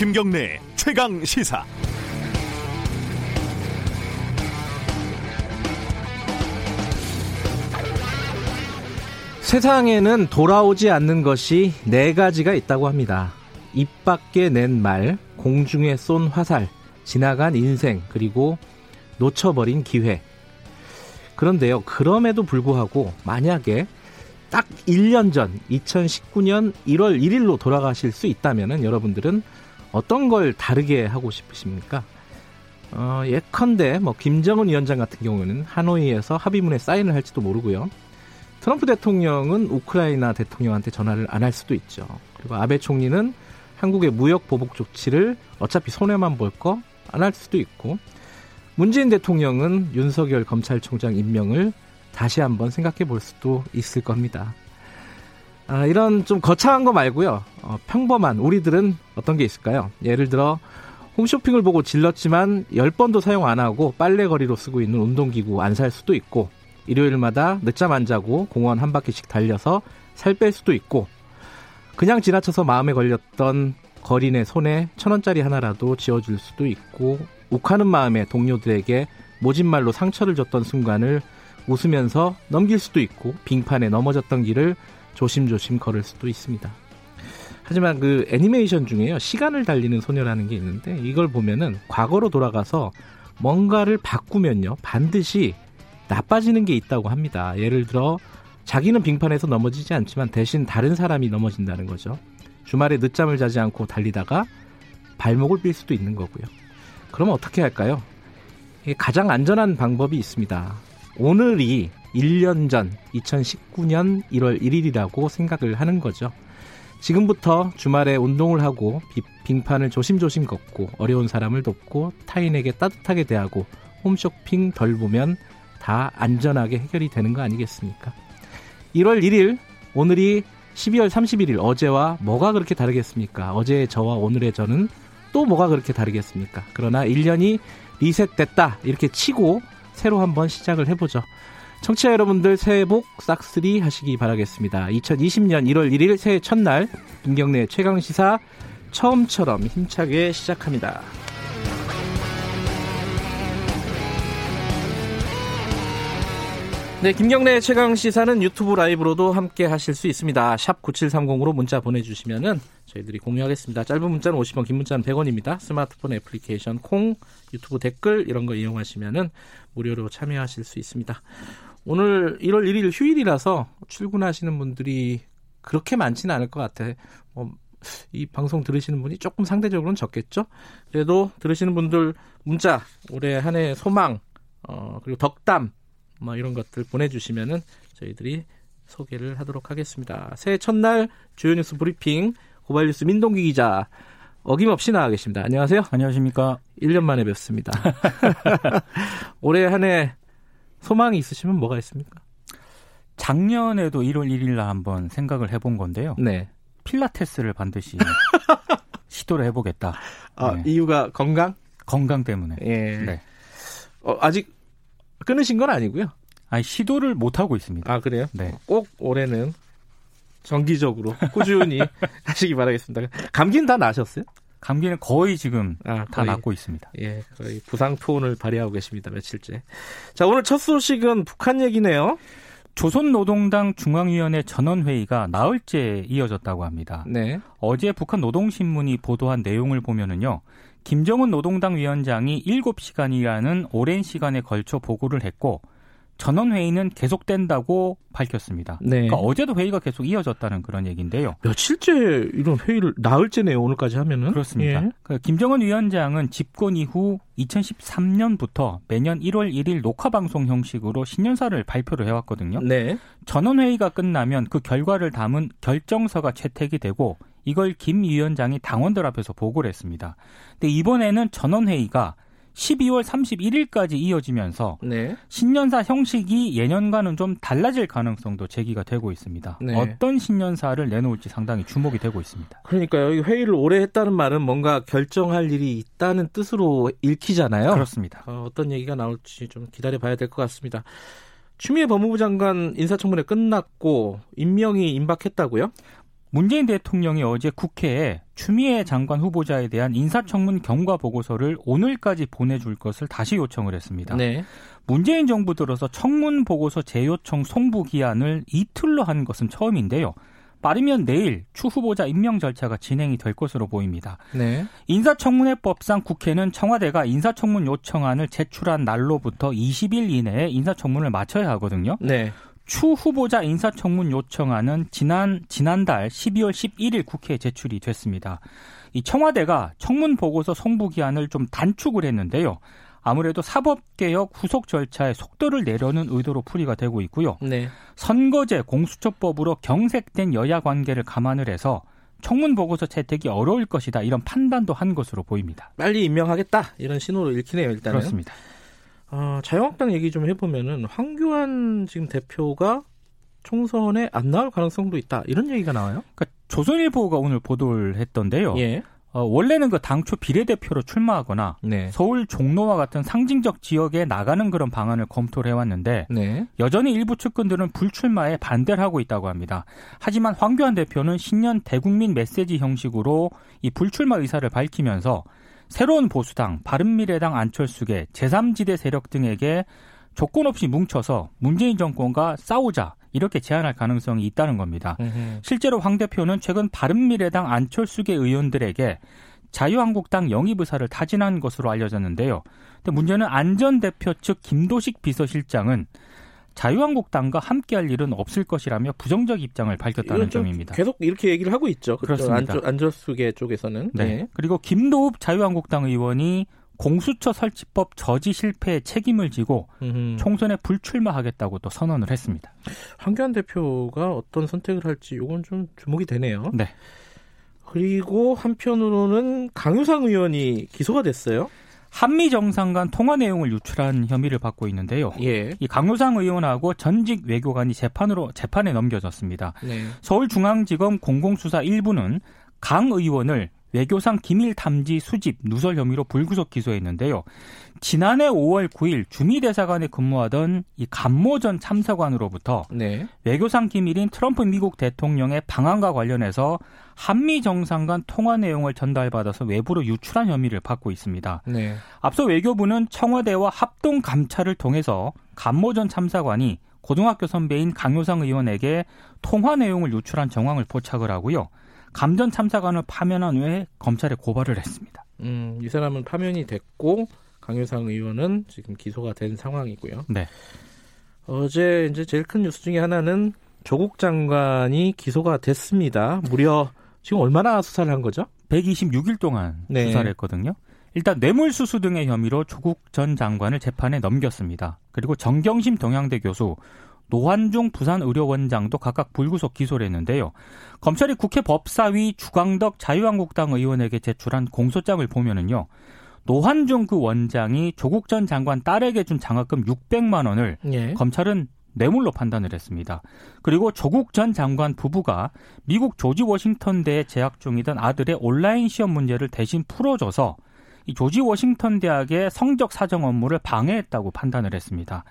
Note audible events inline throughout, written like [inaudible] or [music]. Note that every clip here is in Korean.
김경래 최강 시사. 세상에는 돌아오지 않는 것이 네 가지가 있다고 합니다. 입 밖에 낸 말, 공중에 쏜 화살, 지나간 인생, 그리고 놓쳐버린 기회. 그런데요, 그럼에도 불구하고 만약에 딱 1년 전, 2019년 1월 1일로 돌아가실 수 있다면 여러분들은 어떤 걸 다르게 하고 싶으십니까? 어, 예컨대 뭐 김정은 위원장 같은 경우는 하노이에서 합의문에 사인을 할지도 모르고요. 트럼프 대통령은 우크라이나 대통령한테 전화를 안 할 수도 있죠. 그리고 아베 총리는 한국의 무역 보복 조치를 어차피 손해만 볼 거 안 할 수도 있고 문재인 대통령은 윤석열 검찰총장 임명을 다시 한번 생각해 볼 수도 있을 겁니다. 아, 이런 좀 거창한 거 말고요. 어, 평범한 우리들은 어떤 게 있을까요? 예를 들어 홈쇼핑을 보고 질렀지만 10번도 사용 안 하고 빨래거리로 쓰고 있는 운동기구 안 살 수도 있고 일요일마다 늦잠 안 자고 공원 한 바퀴씩 달려서 살 뺄 수도 있고 그냥 지나쳐서 마음에 걸렸던 거린의 손에 천 원짜리 하나라도 지어줄 수도 있고 욱하는 마음에 동료들에게 모진 말로 상처를 줬던 순간을 웃으면서 넘길 수도 있고 빙판에 넘어졌던 길을 조심조심 걸을 수도 있습니다. 하지만 그 애니메이션 중에요 시간을 달리는 소녀라는 게 있는데 이걸 보면은 과거로 돌아가서 뭔가를 바꾸면요 반드시 나빠지는 게 있다고 합니다. 예를 들어 자기는 빙판에서 넘어지지 않지만 대신 다른 사람이 넘어진다는 거죠. 주말에 늦잠을 자지 않고 달리다가 발목을 삘 수도 있는 거고요. 그럼 어떻게 할까요? 가장 안전한 방법이 있습니다. 오늘이 1년 전 2019년 1월 1일이라고 생각을 하는 거죠. 지금부터 주말에 운동을 하고 빙판을 조심조심 걷고 어려운 사람을 돕고 타인에게 따뜻하게 대하고 홈쇼핑 덜 보면 다 안전하게 해결이 되는 거 아니겠습니까? 1월 1일 오늘이 12월 31일 어제와 뭐가 그렇게 다르겠습니까? 어제의 저와 오늘의 저는 또 뭐가 그렇게 다르겠습니까? 그러나 1년이 리셋됐다 이렇게 치고 새로 한번 시작을 해보죠. 청취자 여러분들 새해 복 싹쓸이 하시기 바라겠습니다. 2020년 1월 1일 새해 첫날 김경래 최강시사 처음처럼 힘차게 시작합니다. 네, 김경래 최강 시사는 유튜브 라이브로도 함께 하실 수 있습니다. 샵 9730으로 문자 보내주시면은 저희들이 공유하겠습니다. 짧은 문자는 50원, 긴 문자는 100원입니다. 스마트폰 애플리케이션 콩, 유튜브 댓글 이런 거 이용하시면은 무료로 참여하실 수 있습니다. 오늘 1월 1일 휴일이라서 출근하시는 분들이 그렇게 많지는 않을 것 같아. 뭐, 이 방송 들으시는 분이 조금 상대적으로는 적겠죠? 그래도 들으시는 분들 문자, 올해 한 해 소망, 어, 그리고 덕담, 뭐 이런 것들 보내주시면은 저희들이 소개를 하도록 하겠습니다. 새해 첫날 주요 뉴스 브리핑 고발뉴스 민동기 기자 어김없이 나와 계십니다. 안녕하세요. 안녕하십니까. 1년 만에 뵙습니다. [laughs] [laughs] 올해 한 해 소망이 있으시면 뭐가 있습니까? 작년에도 1월 1일 날 한번 생각을 해본 건데요. 네. 필라테스를 반드시 [laughs] 시도를 해보겠다. 아, 네. 이유가 건강? 건강 때문에. 예. 네. 어, 아직 끊으신 건 아니고요. 아니 시도를 못 하고 있습니다. 아 그래요? 네. 꼭 올해는 정기적으로 꾸준히 [laughs] 하시기 바라겠습니다. 감기는 다 나셨어요? 감기는 거의 지금 아, 다 낫고 있습니다. 예, 거의 부상 투혼을 발휘하고 계십니다. 며칠째. 자, 오늘 첫 소식은 북한 얘기네요. 조선노동당 중앙위원회 전원회의가 나흘째 이어졌다고 합니다. 네. 어제 북한 노동신문이 보도한 내용을 보면은요. 김정은 노동당 위원장이 7시간이라는 오랜 시간에 걸쳐 보고를 했고 전원 회의는 계속된다고 밝혔습니다. 네. 그러니까 어제도 회의가 계속 이어졌다는 그런 얘기인데요. 며칠째 이런 회의를 나흘째네요. 오늘까지 하면은. 그렇습니다. 예. 그러니까 김정은 위원장은 집권 이후 2013년부터 매년 1월 1일 녹화 방송 형식으로 신년사를 발표를 해왔거든요. 네. 전원 회의가 끝나면 그 결과를 담은 결정서가 채택이 되고 이걸 김 위원장이 당원들 앞에서 보고를 했습니다. 근데 이번에는 전원회의가 12월 31일까지 이어지면서 네. 신년사 형식이 예년과는 좀 달라질 가능성도 제기가 되고 있습니다. 네. 어떤 신년사를 내놓을지 상당히 주목이 되고 있습니다. 그러니까요. 회의를 오래 했다는 말은 뭔가 결정할 일이 있다는 뜻으로 읽히잖아요. 그렇습니다. 어, 어떤 얘기가 나올지 좀 기다려 봐야 될 것 같습니다. 추미애 법무부 장관 인사청문회 끝났고 임명이 임박했다고요? 문재인 대통령이 어제 국회에 추미애 장관 후보자에 대한 인사청문 경과 보고서를 오늘까지 보내줄 것을 다시 요청을 했습니다. 네. 문재인 정부 들어서 청문 보고서 재요청 송부 기한을 이틀로 한 것은 처음인데요. 빠르면 내일 추 후보자 임명 절차가 진행이 될 것으로 보입니다. 네. 인사청문회법상 국회는 청와대가 인사청문 요청안을 제출한 날로부터 20일 이내에 인사청문을 마쳐야 하거든요. 네. 추 후보자 인사청문 요청안은 지난 지난달 12월 11일 국회에 제출이 됐습니다. 이 청와대가 청문 보고서 송부 기한을 좀 단축을 했는데요. 아무래도 사법개혁 후속 절차의 속도를 내려는 의도로 풀이가 되고 있고요. 네. 선거제 공수처법으로 경색된 여야 관계를 감안을 해서 청문 보고서 채택이 어려울 것이다 이런 판단도 한 것으로 보입니다. 빨리 임명하겠다 이런 신호로 읽히네요 일단은. 그렇습니다. 어, 자유한국당 얘기 좀 해보면은 황교안 지금 대표가 총선에 안 나올 가능성도 있다 이런 얘기가 나와요. 그러니까 조선일보가 오늘 보도를 했던데요. 예. 어, 원래는 그 당초 비례대표로 출마하거나 네. 서울 종로와 같은 상징적 지역에 나가는 그런 방안을 검토를 해왔는데 네. 여전히 일부 측근들은 불출마에 반대를 하고 있다고 합니다. 하지만 황교안 대표는 신년 대국민 메시지 형식으로 이 불출마 의사를 밝히면서 새로운 보수당, 바른미래당 안철수계, 제3지대 세력 등에게 조건 없이 뭉쳐서 문재인 정권과 싸우자 이렇게 제안할 가능성이 있다는 겁니다. 으흠. 실제로 황 대표는 최근 바른미래당 안철수계 의원들에게 자유한국당 영입 의사를 타진한 것으로 알려졌는데요. 근데 문제는 안전 대표 측 김도식 비서실장은 자유한국당과 함께할 일은 없을 것이라며 부정적 입장을 밝혔다는 점입니다. 계속 이렇게 얘기를 하고 있죠. 그렇습니다. 안철수계 쪽에서는. 네. 네. 그리고 김도읍 자유한국당 의원이 공수처 설치법 저지 실패에 책임을 지고 음흠. 총선에 불출마하겠다고 또 선언을 했습니다. 황교안 대표가 어떤 선택을 할지 이건 좀 주목이 되네요. 네. 그리고 한편으로는 강유상 의원이 기소가 됐어요. 한미 정상 간 통화 내용을 유출한 혐의를 받고 있는데요. 예. 이 강효상 의원하고 전직 외교관이 재판으로 재판에 넘겨졌습니다. 네. 서울중앙지검 공공수사 1부는 강 의원을 외교상 기밀 탐지 수집 누설 혐의로 불구속 기소했는데요. 지난해 5월 9일 주미 대사관에 근무하던 이 감모 전 참사관으로부터 네. 외교상 기밀인 트럼프 미국 대통령의 방한과 관련해서 한미 정상 간 통화 내용을 전달받아서 외부로 유출한 혐의를 받고 있습니다. 네. 앞서 외교부는 청와대와 합동 감찰을 통해서 감모 전 참사관이 고등학교 선배인 강효상 의원에게 통화 내용을 유출한 정황을 포착을 하고요. 감전 참사관을 파면한 후에 검찰에 고발을 했습니다. 음, 이 사람은 파면이 됐고 강효상 의원은 지금 기소가 된 상황이고요. 네. 어제 이제 제일 큰 뉴스 중에 하나는 조국 장관이 기소가 됐습니다. 무려 지금 얼마나 수사를 한 거죠? 126일 동안 네. 수사를 했거든요. 일단 뇌물수수 등의 혐의로 조국 전 장관을 재판에 넘겼습니다. 그리고 정경심 동양대 교수, 노환중 부산의료원장도 각각 불구속 기소를 했는데요. 검찰이 국회 법사위 주광덕 자유한국당 의원에게 제출한 공소장을 보면은요. 노환중 그 원장이 조국 전 장관 딸에게 준 장학금 600만 원을 예. 검찰은 뇌물로 판단을 했습니다. 그리고 조국 전 장관 부부가 미국 조지 워싱턴 대에 재학 중이던 아들의 온라인 시험 문제를 대신 풀어줘서 이 조지 워싱턴 대학의 성적 사정 업무를 방해했다고 판단을 했습니다.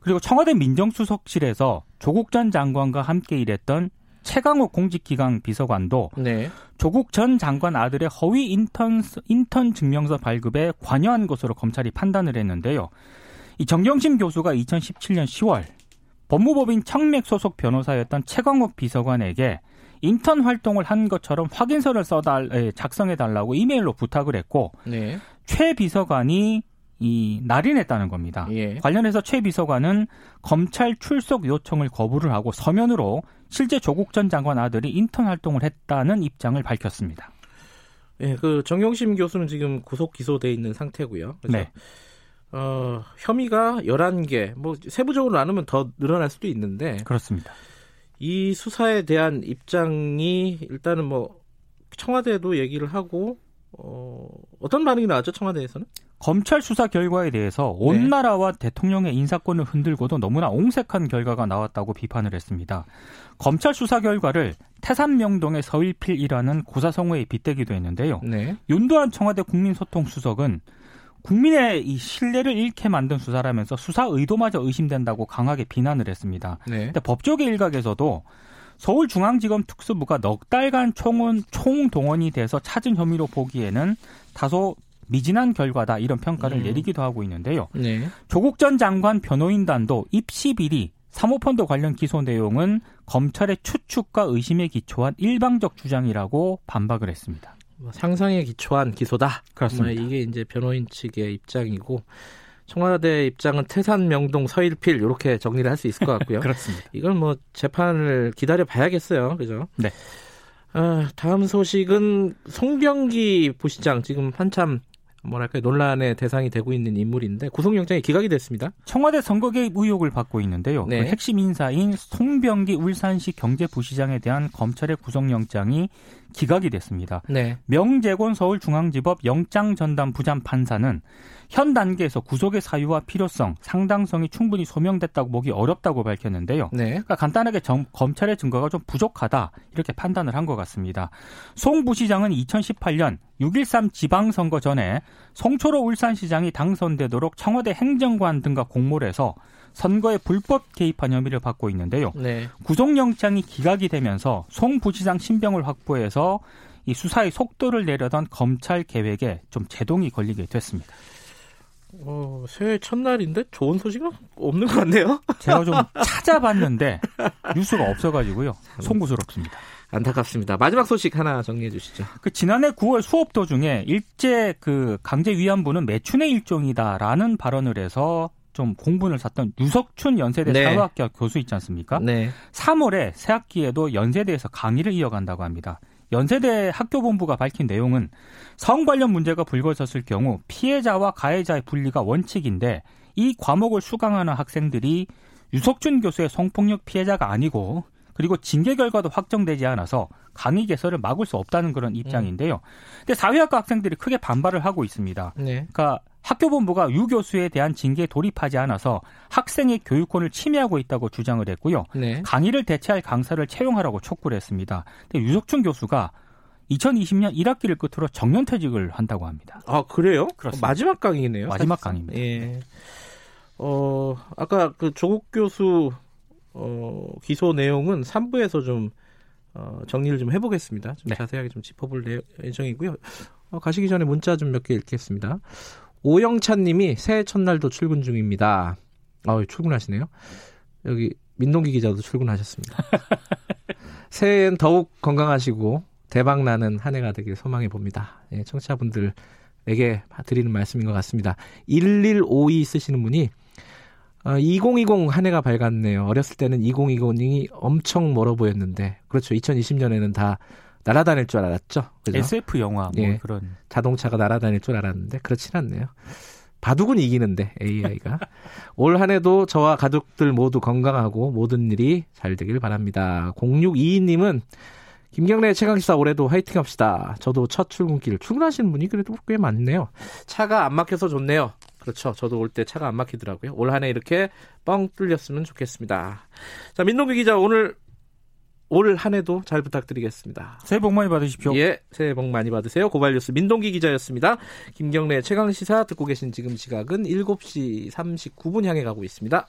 그리고 청와대 민정수석실에서 조국 전 장관과 함께 일했던 최강욱 공직기강 비서관도 네. 조국 전 장관 아들의 허위 인턴 인턴 증명서 발급에 관여한 것으로 검찰이 판단을 했는데요. 이 정경심 교수가 2017년 10월 법무법인 청맥 소속 변호사였던 최광욱 비서관에게 인턴 활동을 한 것처럼 확인서를 써달 예, 작성해 달라고 이메일로 부탁을 했고 네. 최 비서관이 이 날인했다는 겁니다. 예. 관련해서 최 비서관은 검찰 출석 요청을 거부를 하고 서면으로 실제 조국 전 장관 아들이 인턴 활동을 했다는 입장을 밝혔습니다. 예, 그 정영심 교수는 지금 구속 기소돼 있는 상태고요. 그래서 네. 어, 혐의가 11개, 뭐 세부적으로 나누면 더 늘어날 수도 있는데 그렇습니다. 이 수사에 대한 입장이 일단은 뭐 청와대도 얘기를 하고 어, 어떤 반응이 나왔죠 청와대에서는? 검찰 수사 결과에 대해서 온 네. 나라와 대통령의 인사권을 흔들고도 너무나 옹색한 결과가 나왔다고 비판을 했습니다. 검찰 수사 결과를 태산명동의 서일필이라는 고사성어에 빗대기도 했는데요. 네. 윤도한 청와대 국민소통수석은 국민의 이 신뢰를 잃게 만든 수사라면서 수사 의도마저 의심된다고 강하게 비난을 했습니다. 네. 근데 법조계 일각에서도 서울중앙지검 특수부가 넉 달간 총은 총동원이 돼서 찾은 혐의로 보기에는 다소 미진한 결과다 이런 평가를 음. 내리기도 하고 있는데요. 네. 조국 전 장관 변호인단도 입시 비리 사모펀드 관련 기소 내용은 검찰의 추측과 의심에 기초한 일방적 주장이라고 반박을 했습니다. 뭐 상상에 기초한 기소다. 그렇습니다. 뭐 이게 이제 변호인 측의 입장이고 청와대 입장은 태산, 명동, 서일필 이렇게 정리를 할 수 있을 것 [laughs] 같고요. 그렇습니다. 이건 뭐 재판을 기다려 봐야겠어요. 그죠? 네. 아, 다음 소식은 송병기 부시장 지금 한참 뭐랄까 논란의 대상이 되고 있는 인물인데 구속영장이 기각이 됐습니다. 청와대 선거 개입 의혹을 받고 있는데요. 네. 그 핵심 인사인 송병기 울산시 경제부시장에 대한 검찰의 구속영장이 기각이 됐습니다. 네. 명재곤 서울중앙지법 영장전담 부장 판사는 현 단계에서 구속의 사유와 필요성, 상당성이 충분히 소명됐다고 보기 어렵다고 밝혔는데요. 네. 그러니까 간단하게 정- 검찰의 증거가 좀 부족하다 이렇게 판단을 한 것 같습니다. 송 부시장은 2018년 6.13 지방선거 전에 송초로 울산시장이 당선되도록 청와대 행정관 등과 공모를 해서 선거에 불법 개입한 혐의를 받고 있는데요. 네. 구속영장이 기각이 되면서 송 부시장 신병을 확보해서 이 수사의 속도를 내려던 검찰 계획에 좀 제동이 걸리게 됐습니다. 어, 새해 첫날인데 좋은 소식은 없는 것 같네요. [laughs] 제가 좀 찾아봤는데 뉴스가 없어가지고요. 송구스럽습니다. 안타깝습니다. 마지막 소식 하나 정리해 주시죠. 그 지난해 9월 수업 도중에 일제 그 강제 위안부는 매춘의 일종이다라는 발언을 해서 좀 공분을 샀던 유석춘 연세대 네. 사회학교 교수 있지 않습니까? 네. 3월에 새 학기에도 연세대에서 강의를 이어간다고 합니다. 연세대 학교본부가 밝힌 내용은 성 관련 문제가 불거졌을 경우 피해자와 가해자의 분리가 원칙인데 이 과목을 수강하는 학생들이 유석준 교수의 성폭력 피해자가 아니고 그리고 징계 결과도 확정되지 않아서 강의 개설을 막을 수 없다는 그런 입장인데요. 근데 사회학과 학생들이 크게 반발을 하고 있습니다. 네. 그러니까 학교본부가 유 교수에 대한 징계에 돌입하지 않아서 학생의 교육권을 침해하고 있다고 주장을 했고요. 네. 강의를 대체할 강사를 채용하라고 촉구를 했습니다. 근데 유석춘 교수가 2020년 1학기를 끝으로 정년 퇴직을 한다고 합니다. 아, 그래요? 그렇습니다. 마지막 강의네요. 마지막 사실상. 강의입니다. 예. 어, 아까 그 조국 교수 어, 기소 내용은 3부에서 좀 어, 정리를 좀 해보겠습니다. 좀 네. 자세하게 좀 짚어볼 내- 예정이고요. 어, 가시기 전에 문자 좀 몇 개 읽겠습니다. 오영찬 님이 새해 첫날도 출근 중입니다. 아, 출근하시네요. 여기 민동기 기자도 출근하셨습니다. [laughs] 새해엔 더욱 건강하시고 대박 나는 한 해가 되길 소망해 봅니다. 예, 청취자분들에게 드리는 말씀인 것 같습니다. 1152 쓰시는 분이 어, 2020 한 해가 밝았네요. 어렸을 때는 2020이 엄청 멀어 보였는데 그렇죠. 2020년에는 다 날아다닐 줄 알았죠. 그죠? SF 영화 뭐 예. 그런 자동차가 날아다닐 줄 알았는데 그렇진 않네요. 바둑은 이기는데 AI가 [laughs] 올 한해도 저와 가족들 모두 건강하고 모든 일이 잘 되길 바랍니다. 0622님은 김경래 최강시사 올해도 화이팅 합시다. 저도 첫 출근길 출근하시는 분이 그래도 꽤 많네요. 차가 안 막혀서 좋네요. 그렇죠. 저도 올 때 차가 안 막히더라고요. 올 한해 이렇게 뻥 뚫렸으면 좋겠습니다. 자, 민동기 기자 오늘 올 한해도 잘 부탁드리겠습니다. 새해 복 많이 받으십시오. 예, 새해 복 많이 받으세요. 고발뉴스 민동기 기자였습니다. 김경래 최강 시사 듣고 계신 지금 시각은 7시 39분 향해 가고 있습니다.